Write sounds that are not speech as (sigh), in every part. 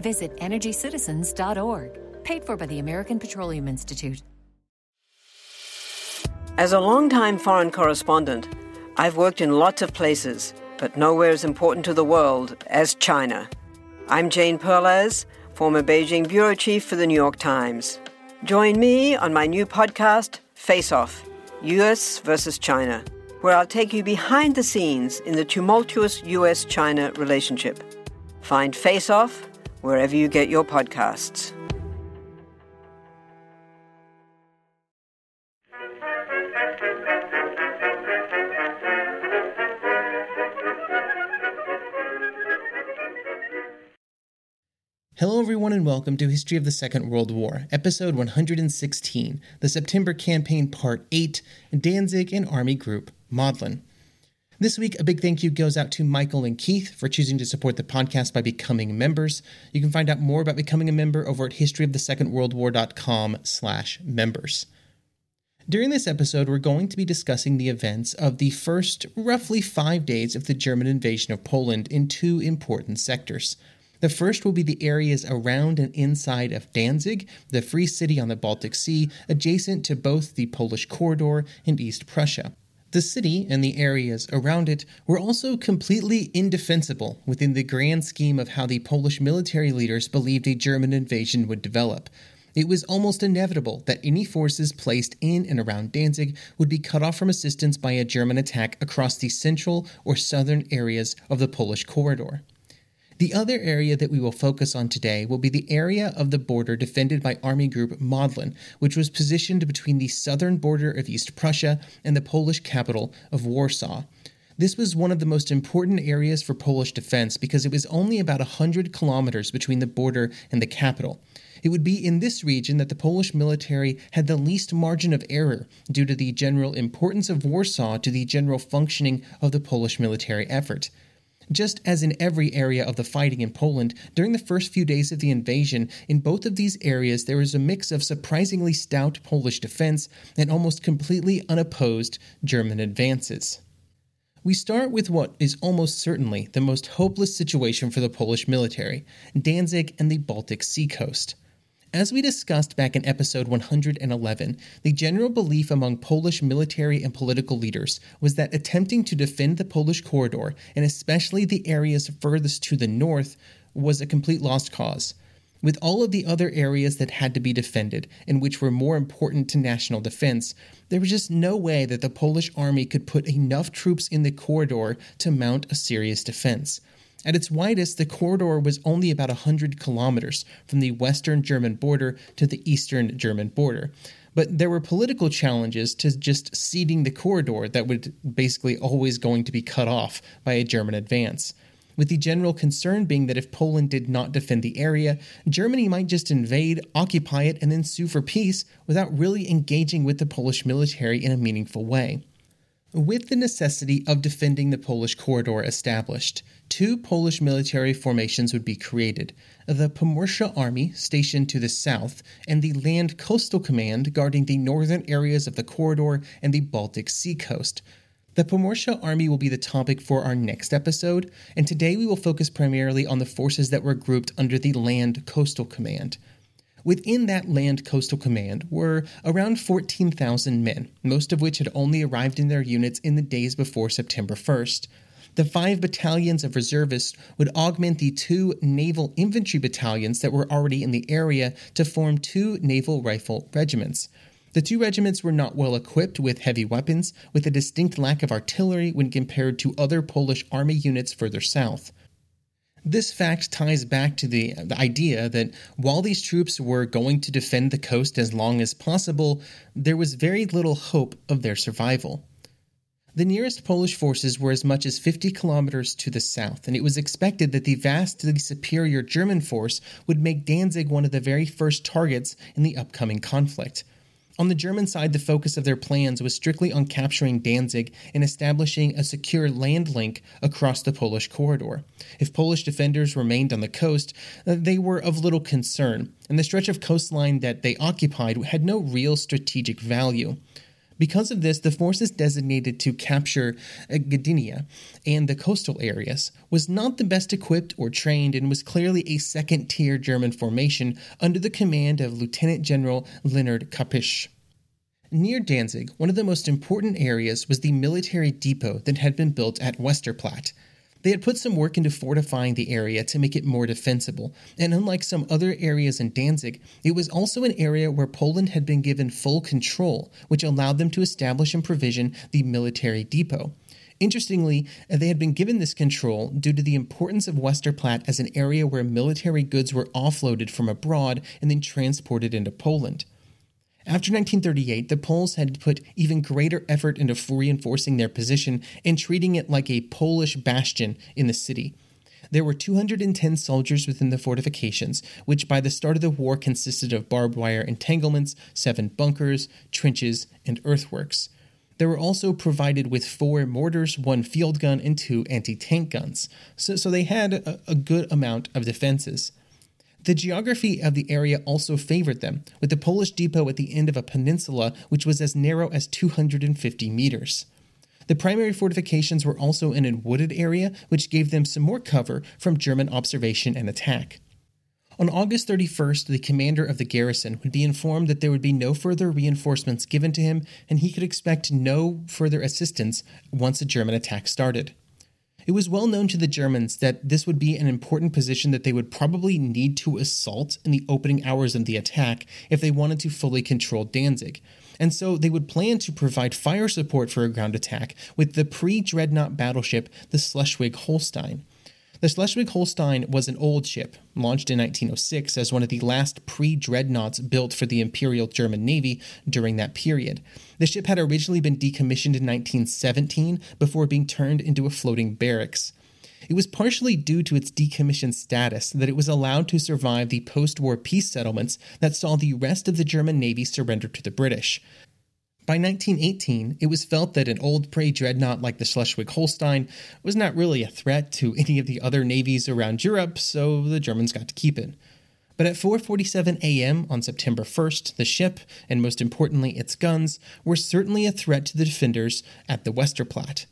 Visit EnergyCitizens.org. Paid for by the American Petroleum Institute. As a longtime foreign correspondent, I've worked in lots of places, but nowhere as important to the world as China. I'm Jane Perlez, former Beijing bureau chief for the New York Times. Join me on my new podcast, Face Off US versus China, where I'll take you behind the scenes in the tumultuous US China relationship. Find Face Off wherever you get your podcasts. Hello, everyone, and welcome to History of the Second World War, episode 116, the September Campaign Part 8, Danzig and Army Group, Modlin. This week, a big thank you goes out to Michael and Keith for choosing to support the podcast by becoming members. You can find out more about becoming a member over at historyofthesecondworldwar.com slash members. During this episode, we're going to be discussing the events of the first roughly five days of the German invasion of Poland in two important sectors. The first will be the areas around and inside of Danzig, the free city on the Baltic Sea, adjacent to both the Polish corridor and East Prussia. The city and the areas around it were also completely indefensible within the grand scheme of how the Polish military leaders believed a German invasion would develop. It was almost inevitable that any forces placed in and around Danzig would be cut off from assistance by a German attack across the central or southern areas of the Polish corridor. The other area that we will focus on today will be the area of the border defended by Army Group Modlin, which was positioned between the southern border of East Prussia and the Polish capital of Warsaw. This was one of the most important areas for Polish defense because it was only about 100 kilometers between the border and the capital. It would be in this region that the Polish military had the least margin of error due to the general importance of Warsaw to the general functioning of the Polish military effort. Just as in every area of the fighting in Poland, during the first few days of the invasion, in both of these areas there was a mix of surprisingly stout Polish defense and almost completely unopposed German advances. We start with what is almost certainly the most hopeless situation for the Polish military Danzig and the Baltic Sea coast. As we discussed back in episode 111, the general belief among Polish military and political leaders was that attempting to defend the Polish corridor, and especially the areas furthest to the north, was a complete lost cause. With all of the other areas that had to be defended and which were more important to national defense, there was just no way that the Polish army could put enough troops in the corridor to mount a serious defense. At its widest, the corridor was only about 100 kilometers from the western German border to the eastern German border. But there were political challenges to just ceding the corridor that would basically always going to be cut off by a German advance. With the general concern being that if Poland did not defend the area, Germany might just invade, occupy it, and then sue for peace without really engaging with the Polish military in a meaningful way. With the necessity of defending the Polish corridor established, two Polish military formations would be created the Pomorze Army, stationed to the south, and the Land Coastal Command, guarding the northern areas of the corridor and the Baltic Sea coast. The Pomorze Army will be the topic for our next episode, and today we will focus primarily on the forces that were grouped under the Land Coastal Command. Within that land coastal command were around 14,000 men, most of which had only arrived in their units in the days before September 1st. The five battalions of reservists would augment the two naval infantry battalions that were already in the area to form two naval rifle regiments. The two regiments were not well equipped with heavy weapons, with a distinct lack of artillery when compared to other Polish army units further south. This fact ties back to the, the idea that while these troops were going to defend the coast as long as possible, there was very little hope of their survival. The nearest Polish forces were as much as 50 kilometers to the south, and it was expected that the vastly superior German force would make Danzig one of the very first targets in the upcoming conflict. On the German side, the focus of their plans was strictly on capturing Danzig and establishing a secure land link across the Polish corridor. If Polish defenders remained on the coast, uh, they were of little concern, and the stretch of coastline that they occupied had no real strategic value. Because of this, the forces designated to capture uh, Gdynia and the coastal areas was not the best equipped or trained and was clearly a second tier German formation under the command of Lieutenant General Leonhard Kaupisch. Near Danzig, one of the most important areas was the military depot that had been built at Westerplatte. They had put some work into fortifying the area to make it more defensible, and unlike some other areas in Danzig, it was also an area where Poland had been given full control, which allowed them to establish and provision the military depot. Interestingly, they had been given this control due to the importance of Westerplatte as an area where military goods were offloaded from abroad and then transported into Poland. After 1938, the Poles had put even greater effort into reinforcing their position and treating it like a Polish bastion in the city. There were 210 soldiers within the fortifications, which by the start of the war consisted of barbed wire entanglements, seven bunkers, trenches, and earthworks. They were also provided with four mortars, one field gun, and two anti tank guns, so, so they had a, a good amount of defenses. The geography of the area also favored them, with the Polish depot at the end of a peninsula which was as narrow as 250 meters. The primary fortifications were also in a wooded area, which gave them some more cover from German observation and attack. On August 31st, the commander of the garrison would be informed that there would be no further reinforcements given to him, and he could expect no further assistance once a German attack started. It was well known to the Germans that this would be an important position that they would probably need to assault in the opening hours of the attack if they wanted to fully control Danzig. And so they would plan to provide fire support for a ground attack with the pre dreadnought battleship, the Schleswig Holstein. The Schleswig Holstein was an old ship, launched in 1906 as one of the last pre dreadnoughts built for the Imperial German Navy during that period. The ship had originally been decommissioned in 1917 before being turned into a floating barracks. It was partially due to its decommissioned status that it was allowed to survive the post war peace settlements that saw the rest of the German Navy surrender to the British. By 1918, it was felt that an old pre dreadnought like the Schleswig Holstein was not really a threat to any of the other navies around Europe, so the Germans got to keep it. But at 4:47 a.m. on September 1st, the ship, and most importantly its guns, were certainly a threat to the defenders at the Westerplatte.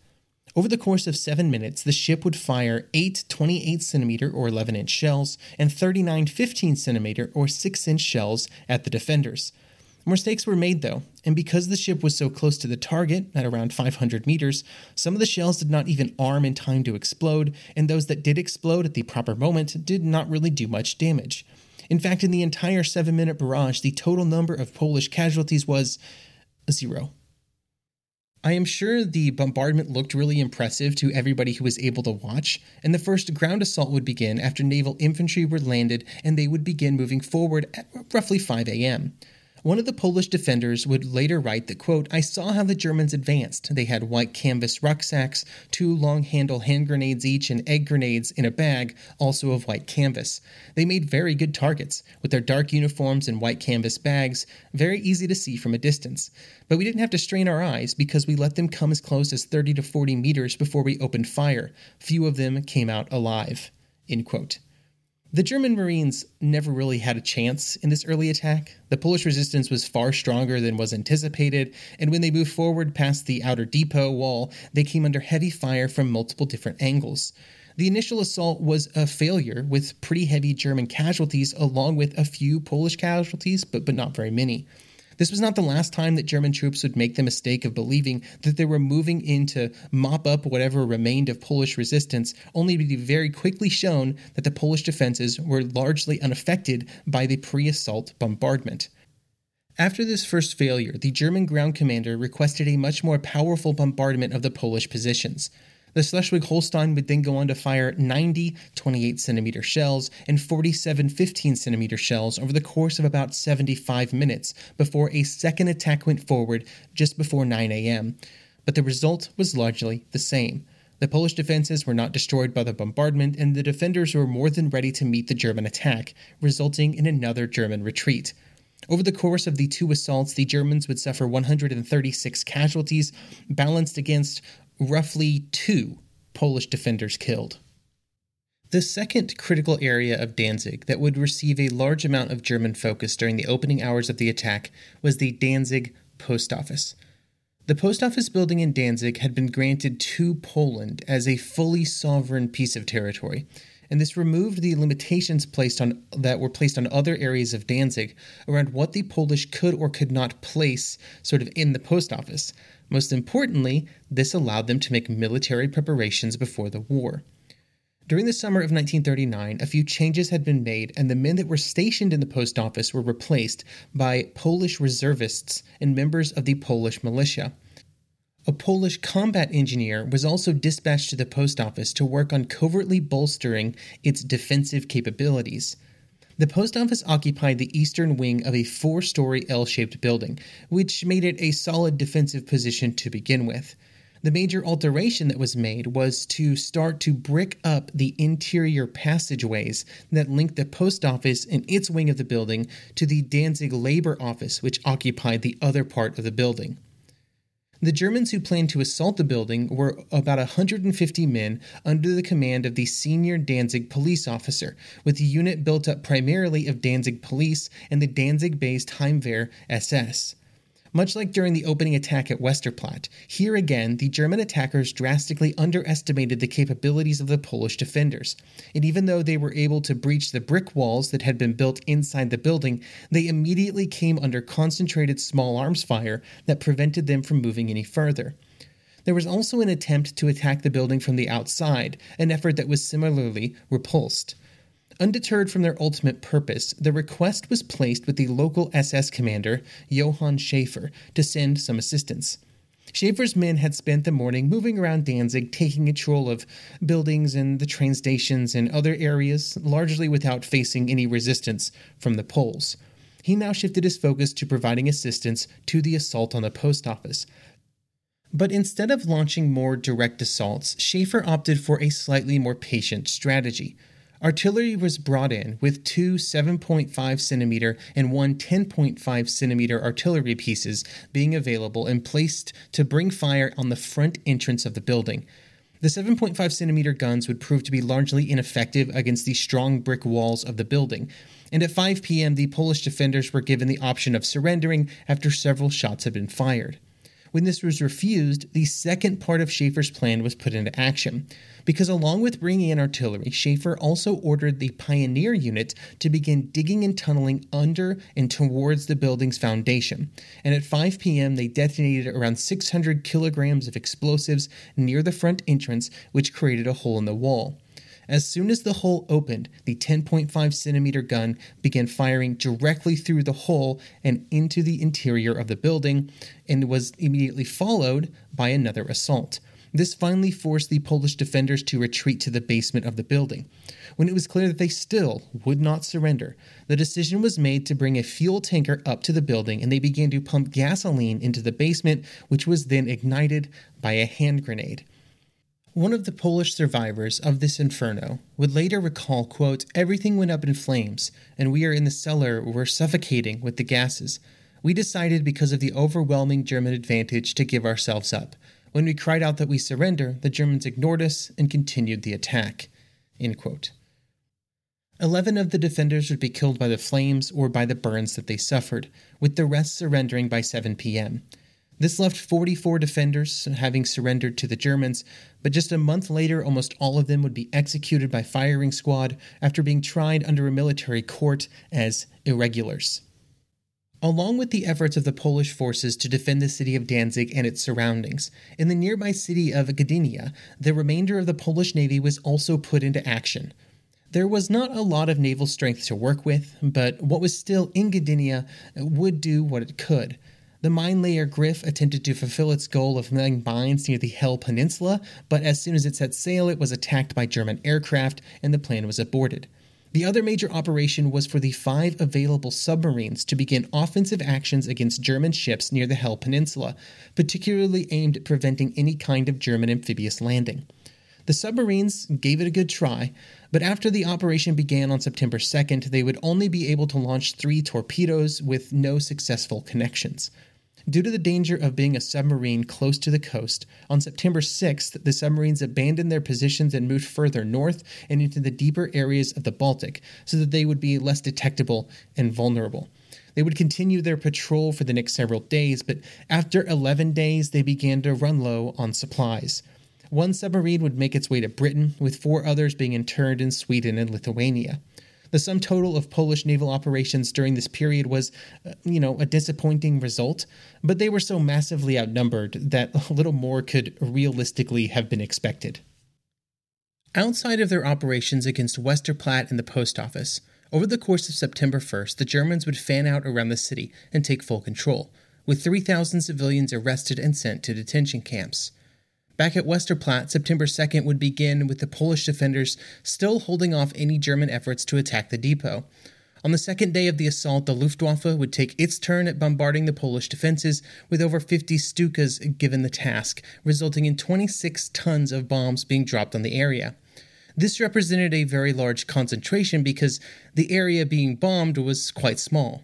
Over the course of 7 minutes, the ship would fire 8 28 cm or 11 inch shells and 39 15 cm or 6 inch shells at the defenders. Mistakes were made though, and because the ship was so close to the target, at around 500 meters, some of the shells did not even arm in time to explode, and those that did explode at the proper moment did not really do much damage. In fact, in the entire seven minute barrage, the total number of Polish casualties was zero. I am sure the bombardment looked really impressive to everybody who was able to watch, and the first ground assault would begin after naval infantry were landed and they would begin moving forward at roughly 5 a.m. One of the Polish defenders would later write that, quote, I saw how the Germans advanced. They had white canvas rucksacks, two long handle hand grenades each, and egg grenades in a bag, also of white canvas. They made very good targets, with their dark uniforms and white canvas bags, very easy to see from a distance. But we didn't have to strain our eyes because we let them come as close as 30 to 40 meters before we opened fire. Few of them came out alive. End quote. The German Marines never really had a chance in this early attack. The Polish resistance was far stronger than was anticipated, and when they moved forward past the outer depot wall, they came under heavy fire from multiple different angles. The initial assault was a failure with pretty heavy German casualties, along with a few Polish casualties, but, but not very many. This was not the last time that German troops would make the mistake of believing that they were moving in to mop up whatever remained of Polish resistance, only to be very quickly shown that the Polish defenses were largely unaffected by the pre assault bombardment. After this first failure, the German ground commander requested a much more powerful bombardment of the Polish positions. The Schleswig Holstein would then go on to fire 90 28 centimeter shells and 47 15 centimeter shells over the course of about 75 minutes before a second attack went forward just before 9 a.m. but the result was largely the same. The Polish defenses were not destroyed by the bombardment, and the defenders were more than ready to meet the German attack, resulting in another German retreat. Over the course of the two assaults, the Germans would suffer 136 casualties, balanced against roughly two Polish defenders killed. The second critical area of Danzig that would receive a large amount of German focus during the opening hours of the attack was the Danzig post office. The post office building in Danzig had been granted to Poland as a fully sovereign piece of territory, and this removed the limitations placed on that were placed on other areas of Danzig around what the Polish could or could not place sort of in the post office. Most importantly, this allowed them to make military preparations before the war. During the summer of 1939, a few changes had been made, and the men that were stationed in the post office were replaced by Polish reservists and members of the Polish militia. A Polish combat engineer was also dispatched to the post office to work on covertly bolstering its defensive capabilities. The post office occupied the eastern wing of a four story L shaped building, which made it a solid defensive position to begin with. The major alteration that was made was to start to brick up the interior passageways that linked the post office and its wing of the building to the Danzig Labor Office, which occupied the other part of the building. The Germans who planned to assault the building were about 150 men under the command of the senior Danzig police officer, with the unit built up primarily of Danzig police and the Danzig based Heimwehr SS. Much like during the opening attack at Westerplatte, here again the German attackers drastically underestimated the capabilities of the Polish defenders. And even though they were able to breach the brick walls that had been built inside the building, they immediately came under concentrated small arms fire that prevented them from moving any further. There was also an attempt to attack the building from the outside, an effort that was similarly repulsed. Undeterred from their ultimate purpose, the request was placed with the local SS commander, Johann Schaefer, to send some assistance. Schaefer's men had spent the morning moving around Danzig, taking control of buildings and the train stations and other areas, largely without facing any resistance from the Poles. He now shifted his focus to providing assistance to the assault on the post office. But instead of launching more direct assaults, Schaefer opted for a slightly more patient strategy. Artillery was brought in with two 7.5 centimeter and one 10.5 centimeter artillery pieces being available and placed to bring fire on the front entrance of the building. The 7.5 centimeter guns would prove to be largely ineffective against the strong brick walls of the building, and at 5 p.m., the Polish defenders were given the option of surrendering after several shots had been fired. When this was refused, the second part of Schaefer's plan was put into action. Because along with bringing in artillery, Schaefer also ordered the Pioneer unit to begin digging and tunneling under and towards the building's foundation. And at 5 p.m., they detonated around 600 kilograms of explosives near the front entrance, which created a hole in the wall. As soon as the hole opened, the 10.5 centimeter gun began firing directly through the hole and into the interior of the building, and was immediately followed by another assault. This finally forced the Polish defenders to retreat to the basement of the building. When it was clear that they still would not surrender, the decision was made to bring a fuel tanker up to the building and they began to pump gasoline into the basement, which was then ignited by a hand grenade. One of the Polish survivors of this inferno would later recall, quote, Everything went up in flames, and we are in the cellar, we're suffocating with the gases. We decided because of the overwhelming German advantage to give ourselves up. When we cried out that we surrender, the Germans ignored us and continued the attack. Eleven of the defenders would be killed by the flames or by the burns that they suffered, with the rest surrendering by 7 p.m. This left 44 defenders having surrendered to the Germans, but just a month later, almost all of them would be executed by firing squad after being tried under a military court as irregulars. Along with the efforts of the Polish forces to defend the city of Danzig and its surroundings, in the nearby city of Gdynia, the remainder of the Polish navy was also put into action. There was not a lot of naval strength to work with, but what was still in Gdynia would do what it could. The mine layer Gryf attempted to fulfill its goal of laying mines near the Hel Peninsula, but as soon as it set sail, it was attacked by German aircraft and the plan was aborted. The other major operation was for the five available submarines to begin offensive actions against German ships near the Hel Peninsula, particularly aimed at preventing any kind of German amphibious landing. The submarines gave it a good try, but after the operation began on September 2nd, they would only be able to launch three torpedoes with no successful connections. Due to the danger of being a submarine close to the coast, on September 6th, the submarines abandoned their positions and moved further north and into the deeper areas of the Baltic so that they would be less detectable and vulnerable. They would continue their patrol for the next several days, but after 11 days, they began to run low on supplies. One submarine would make its way to Britain, with four others being interned in Sweden and Lithuania. The sum total of Polish naval operations during this period was, uh, you know, a disappointing result, but they were so massively outnumbered that a (laughs) little more could realistically have been expected. Outside of their operations against Westerplatte and the post office, over the course of September 1st, the Germans would fan out around the city and take full control, with 3,000 civilians arrested and sent to detention camps. Back at Westerplatte, September 2nd would begin with the Polish defenders still holding off any German efforts to attack the depot. On the second day of the assault, the Luftwaffe would take its turn at bombarding the Polish defenses, with over 50 Stukas given the task, resulting in 26 tons of bombs being dropped on the area. This represented a very large concentration because the area being bombed was quite small.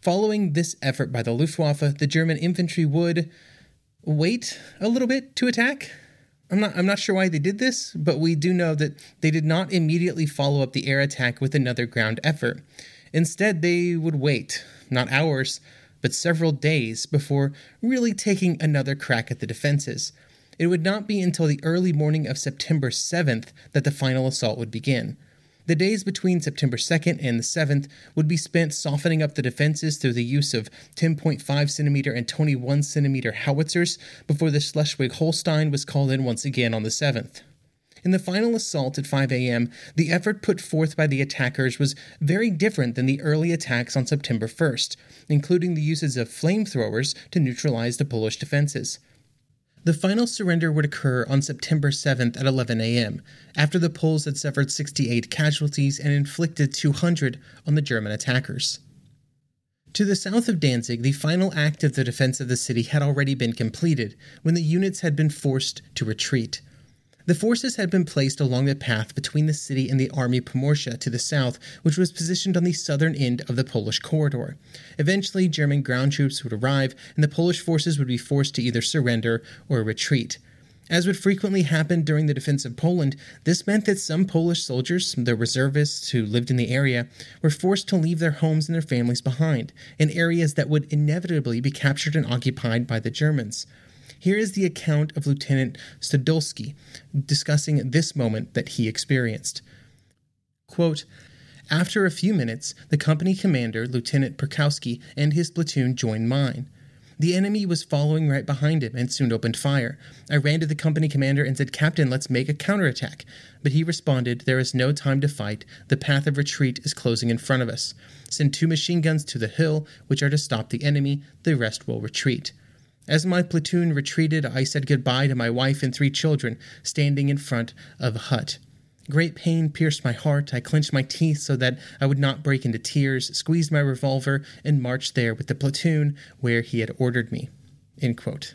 Following this effort by the Luftwaffe, the German infantry would, wait a little bit to attack. I'm not I'm not sure why they did this, but we do know that they did not immediately follow up the air attack with another ground effort. Instead, they would wait, not hours, but several days before really taking another crack at the defenses. It would not be until the early morning of September 7th that the final assault would begin. The days between September 2nd and the 7th would be spent softening up the defenses through the use of 10.5 centimeter and 21 centimeter howitzers before the Schleswig Holstein was called in once again on the 7th. In the final assault at 5 a.m., the effort put forth by the attackers was very different than the early attacks on September 1st, including the uses of flamethrowers to neutralize the Polish defenses. The final surrender would occur on September 7th at 11 a.m., after the Poles had suffered 68 casualties and inflicted 200 on the German attackers. To the south of Danzig, the final act of the defense of the city had already been completed when the units had been forced to retreat. The forces had been placed along the path between the city and the Army Pomorze to the south, which was positioned on the southern end of the Polish corridor. Eventually, German ground troops would arrive, and the Polish forces would be forced to either surrender or retreat. As would frequently happen during the defense of Poland, this meant that some Polish soldiers, the reservists who lived in the area, were forced to leave their homes and their families behind, in areas that would inevitably be captured and occupied by the Germans. Here is the account of Lieutenant Stodolski discussing this moment that he experienced. Quote, after a few minutes, the company commander, Lieutenant Perkowski, and his platoon joined mine. The enemy was following right behind him and soon opened fire. I ran to the company commander and said, Captain, let's make a counterattack. But he responded, There is no time to fight. The path of retreat is closing in front of us. Send two machine guns to the hill, which are to stop the enemy. The rest will retreat. As my platoon retreated, I said goodbye to my wife and three children, standing in front of a hut. Great pain pierced my heart. I clenched my teeth so that I would not break into tears, squeezed my revolver, and marched there with the platoon where he had ordered me. End quote.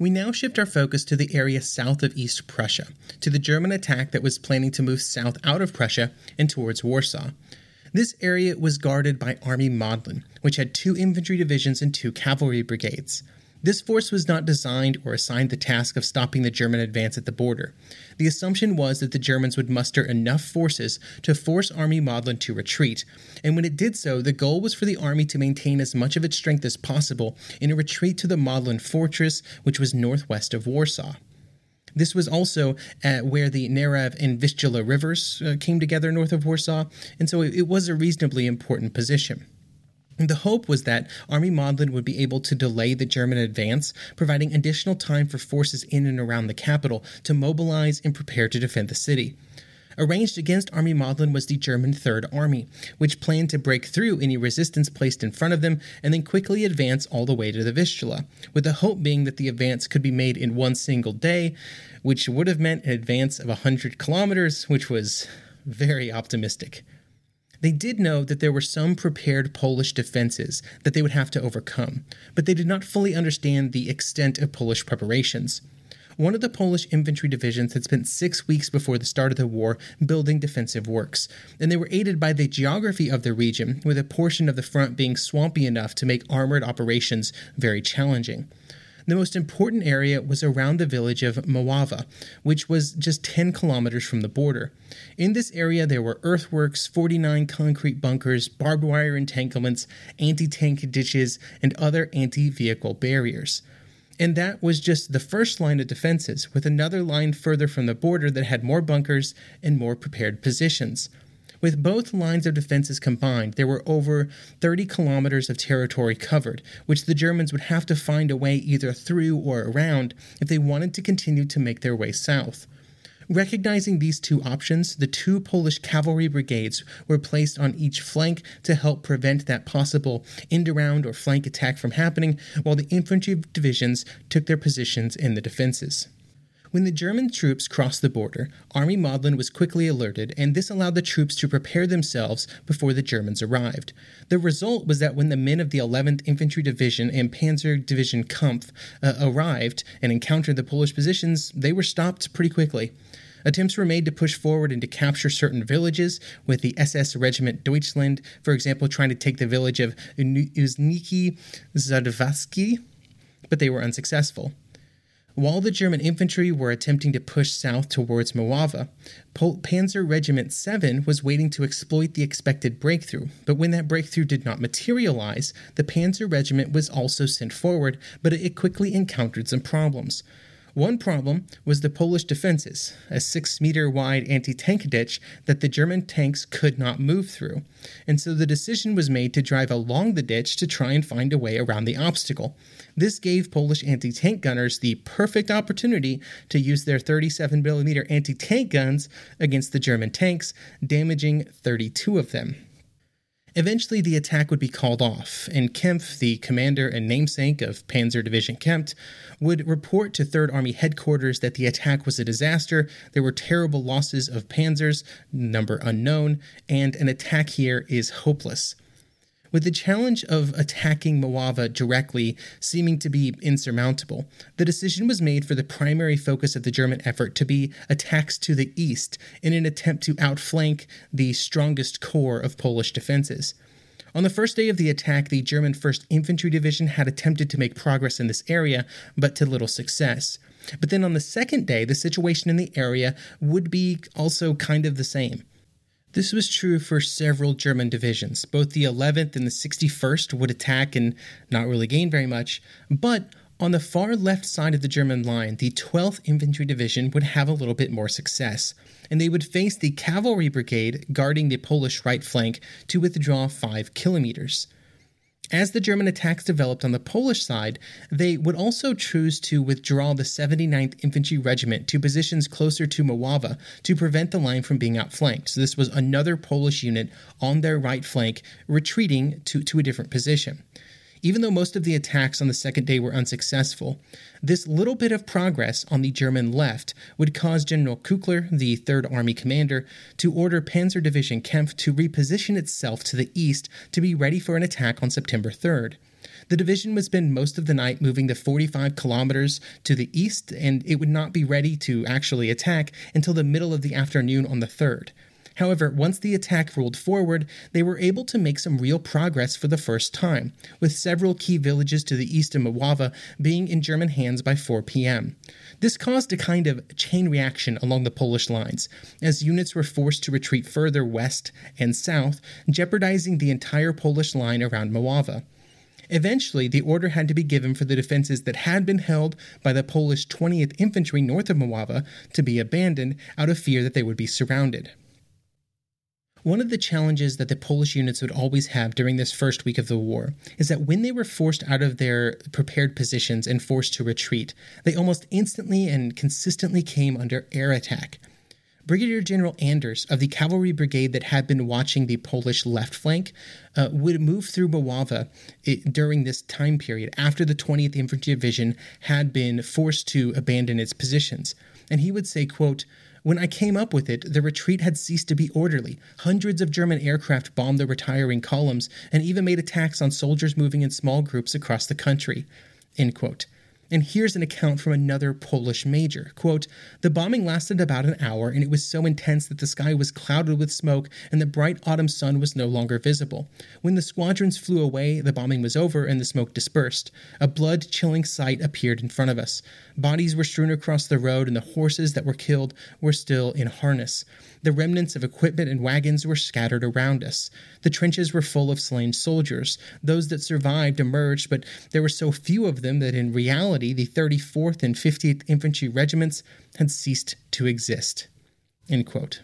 We now shift our focus to the area south of East Prussia, to the German attack that was planning to move south out of Prussia and towards Warsaw. This area was guarded by Army Modlin, which had two infantry divisions and two cavalry brigades. This force was not designed or assigned the task of stopping the German advance at the border. The assumption was that the Germans would muster enough forces to force Army Modlin to retreat, and when it did so, the goal was for the army to maintain as much of its strength as possible in a retreat to the Modlin fortress, which was northwest of Warsaw. This was also where the Narew and Vistula rivers uh, came together north of Warsaw, and so it, it was a reasonably important position. The hope was that Army Modlin would be able to delay the German advance, providing additional time for forces in and around the capital to mobilize and prepare to defend the city. Arranged against Army Modlin was the German Third Army, which planned to break through any resistance placed in front of them and then quickly advance all the way to the Vistula, with the hope being that the advance could be made in one single day, which would have meant an advance of 100 kilometers, which was very optimistic. They did know that there were some prepared Polish defenses that they would have to overcome, but they did not fully understand the extent of Polish preparations. One of the Polish infantry divisions had spent six weeks before the start of the war building defensive works, and they were aided by the geography of the region, with a portion of the front being swampy enough to make armored operations very challenging. The most important area was around the village of Mława, which was just 10 kilometers from the border. In this area, there were earthworks, 49 concrete bunkers, barbed wire entanglements, anti tank ditches, and other anti vehicle barriers. And that was just the first line of defenses, with another line further from the border that had more bunkers and more prepared positions. With both lines of defenses combined, there were over 30 kilometers of territory covered, which the Germans would have to find a way either through or around if they wanted to continue to make their way south. Recognizing these two options, the two Polish cavalry brigades were placed on each flank to help prevent that possible end around or flank attack from happening, while the infantry divisions took their positions in the defenses. When the German troops crossed the border, Army Modlin was quickly alerted, and this allowed the troops to prepare themselves before the Germans arrived. The result was that when the men of the 11th Infantry Division and Panzer Division Kempf uh, arrived and encountered the Polish positions, they were stopped pretty quickly. Attempts were made to push forward and to capture certain villages, with the SS Regiment Deutschland, for example, trying to take the village of Uniszki Zawadzkie, but they were unsuccessful. While the German infantry were attempting to push south towards Mława, Panzer Regiment 7 was waiting to exploit the expected breakthrough, but when that breakthrough did not materialize, the Panzer Regiment was also sent forward, but it quickly encountered some problems. One problem was the Polish defenses, a six meter wide anti tank ditch that the German tanks could not move through. And so the decision was made to drive along the ditch to try and find a way around the obstacle. This gave Polish anti tank gunners the perfect opportunity to use their 37mm anti tank guns against the German tanks, damaging 32 of them. Eventually, the attack would be called off, and Kempf, the commander and namesake of Panzer Division Kempf, would report to Third Army headquarters that the attack was a disaster, there were terrible losses of panzers, number unknown, and an attack here is hopeless. With the challenge of attacking Mława directly seeming to be insurmountable, the decision was made for the primary focus of the German effort to be attacks to the east in an attempt to outflank the strongest core of Polish defenses. On the first day of the attack, the German 1st Infantry Division had attempted to make progress in this area, but to little success. But then on the second day, the situation in the area would be also kind of the same. This was true for several German divisions. Both the 11th and the 61st would attack and not really gain very much, but on the far left side of the German line, the 12th Infantry Division would have a little bit more success, and they would face the cavalry brigade guarding the Polish right flank to withdraw 5 kilometers. As the German attacks developed on the Polish side, they would also choose to withdraw the 79th Infantry Regiment to positions closer to Mława to prevent the line from being outflanked. So this was another Polish unit on their right flank retreating to, to a different position. Even though most of the attacks on the second day were unsuccessful, this little bit of progress on the German left would cause General Küchler, the Third Army commander, to order Panzer Division Kempf to reposition itself to the east to be ready for an attack on September 3rd. The division would spend most of the night moving the 45 kilometers to the east, and it would not be ready to actually attack until the middle of the afternoon on the 3rd. However, once the attack rolled forward, they were able to make some real progress for the first time, with several key villages to the east of Mława being in German hands by 4 p.m. This caused a kind of chain reaction along the Polish lines, as units were forced to retreat further west and south, jeopardizing the entire Polish line around Mława. Eventually, the order had to be given for the defenses that had been held by the Polish 20th Infantry north of Mława to be abandoned out of fear that they would be surrounded. One of the challenges that the Polish units would always have during this first week of the war is that when they were forced out of their prepared positions and forced to retreat, they almost instantly and consistently came under air attack. Brigadier General Anders of the cavalry brigade that had been watching the Polish left flank uh, would move through Mława during this time period after the 20th Infantry Division had been forced to abandon its positions. And he would say, quote, when I came up with it, the retreat had ceased to be orderly. Hundreds of German aircraft bombed the retiring columns and even made attacks on soldiers moving in small groups across the country. End quote. And here's an account from another Polish major. Quote, the bombing lasted about an hour, and it was so intense that the sky was clouded with smoke and the bright autumn sun was no longer visible. When the squadrons flew away, the bombing was over and the smoke dispersed. A blood chilling sight appeared in front of us. Bodies were strewn across the road, and the horses that were killed were still in harness. The remnants of equipment and wagons were scattered around us. The trenches were full of slain soldiers. Those that survived emerged, but there were so few of them that in reality the 34th and 50th Infantry regiments had ceased to exist. End quote.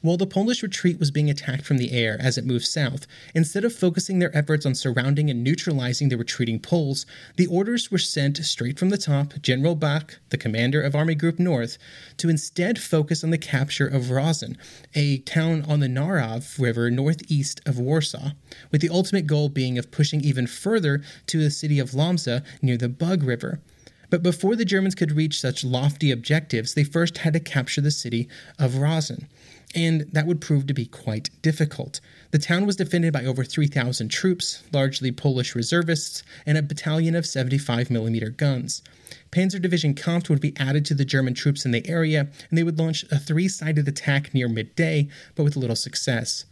While the Polish retreat was being attacked from the air as it moved south, instead of focusing their efforts on surrounding and neutralizing the retreating Poles, the orders were sent straight from the top, General Bock, the commander of Army Group North, to instead focus on the capture of Różan, a town on the Narew River northeast of Warsaw, with the ultimate goal being of pushing even further to the city of Lomza near the Bug River. But before the Germans could reach such lofty objectives, they first had to capture the city of Różan and that would prove to be quite difficult. The town was defended by over 3,000 troops, largely Polish reservists, and a battalion of 75mm guns. Panzer Division Kempf would be added to the German troops in the area, and they would launch a three sided attack near midday, but with little success.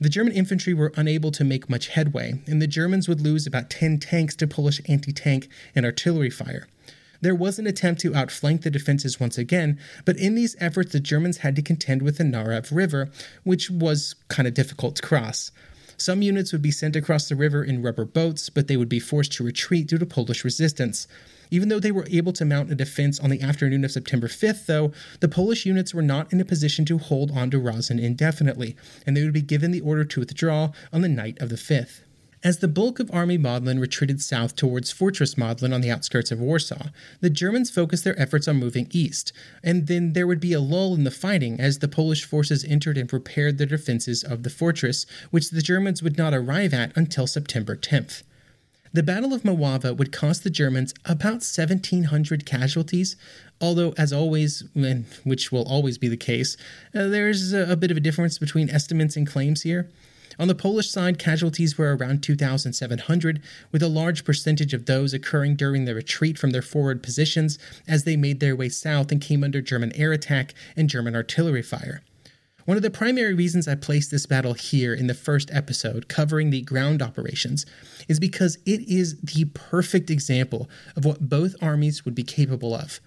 The German infantry were unable to make much headway, and the Germans would lose about 10 tanks to Polish anti tank and artillery fire. There was an attempt to outflank the defenses once again, but in these efforts, the Germans had to contend with the Narew River, which was kind of difficult to cross. Some units would be sent across the river in rubber boats, but they would be forced to retreat due to Polish resistance. Even though they were able to mount a defense on the afternoon of September 5th, though, the Polish units were not in a position to hold on to Różan indefinitely, and they would be given the order to withdraw on the night of the 5th. As the bulk of Army Modlin retreated south towards Fortress Modlin on the outskirts of Warsaw, the Germans focused their efforts on moving east, and then there would be a lull in the fighting as the Polish forces entered and prepared the defenses of the fortress, which the Germans would not arrive at until September 10th. The Battle of Mława would cost the Germans about 1,700 casualties, although, as always, which will always be the case, uh, there's a, a bit of a difference between estimates and claims here. On the Polish side, casualties were around 2,700, with a large percentage of those occurring during the retreat from their forward positions as they made their way south and came under German air attack and German artillery fire. One of the primary reasons I placed this battle here in the first episode, covering the ground operations, is because it is the perfect example of what both armies would be capable of.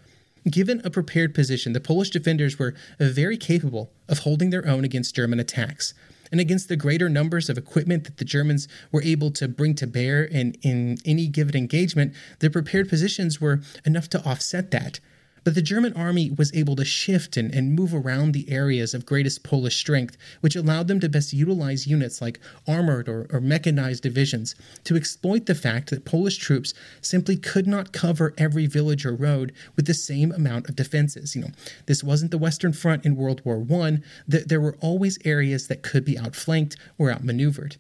Given a prepared position, the Polish defenders were very capable of holding their own against German attacks and against the greater numbers of equipment that the Germans were able to bring to bear in, in any given engagement, their prepared positions were enough to offset that. But the German army was able to shift and, and move around the areas of greatest Polish strength, which allowed them to best utilize units like armored or, or mechanized divisions to exploit the fact that Polish troops simply could not cover every village or road with the same amount of defenses. You know, this wasn't the Western Front in World War I. There were always areas that could be outflanked or outmaneuvered.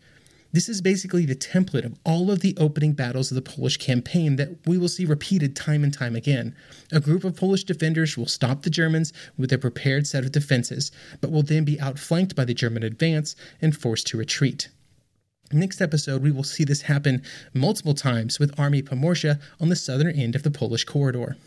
This is basically the template of all of the opening battles of the Polish campaign that we will see repeated time and time again. A group of Polish defenders will stop the Germans with a prepared set of defenses, but will then be outflanked by the German advance and forced to retreat. Next episode, we will see this happen multiple times with Army Pomorze on the southern end of the Polish corridor.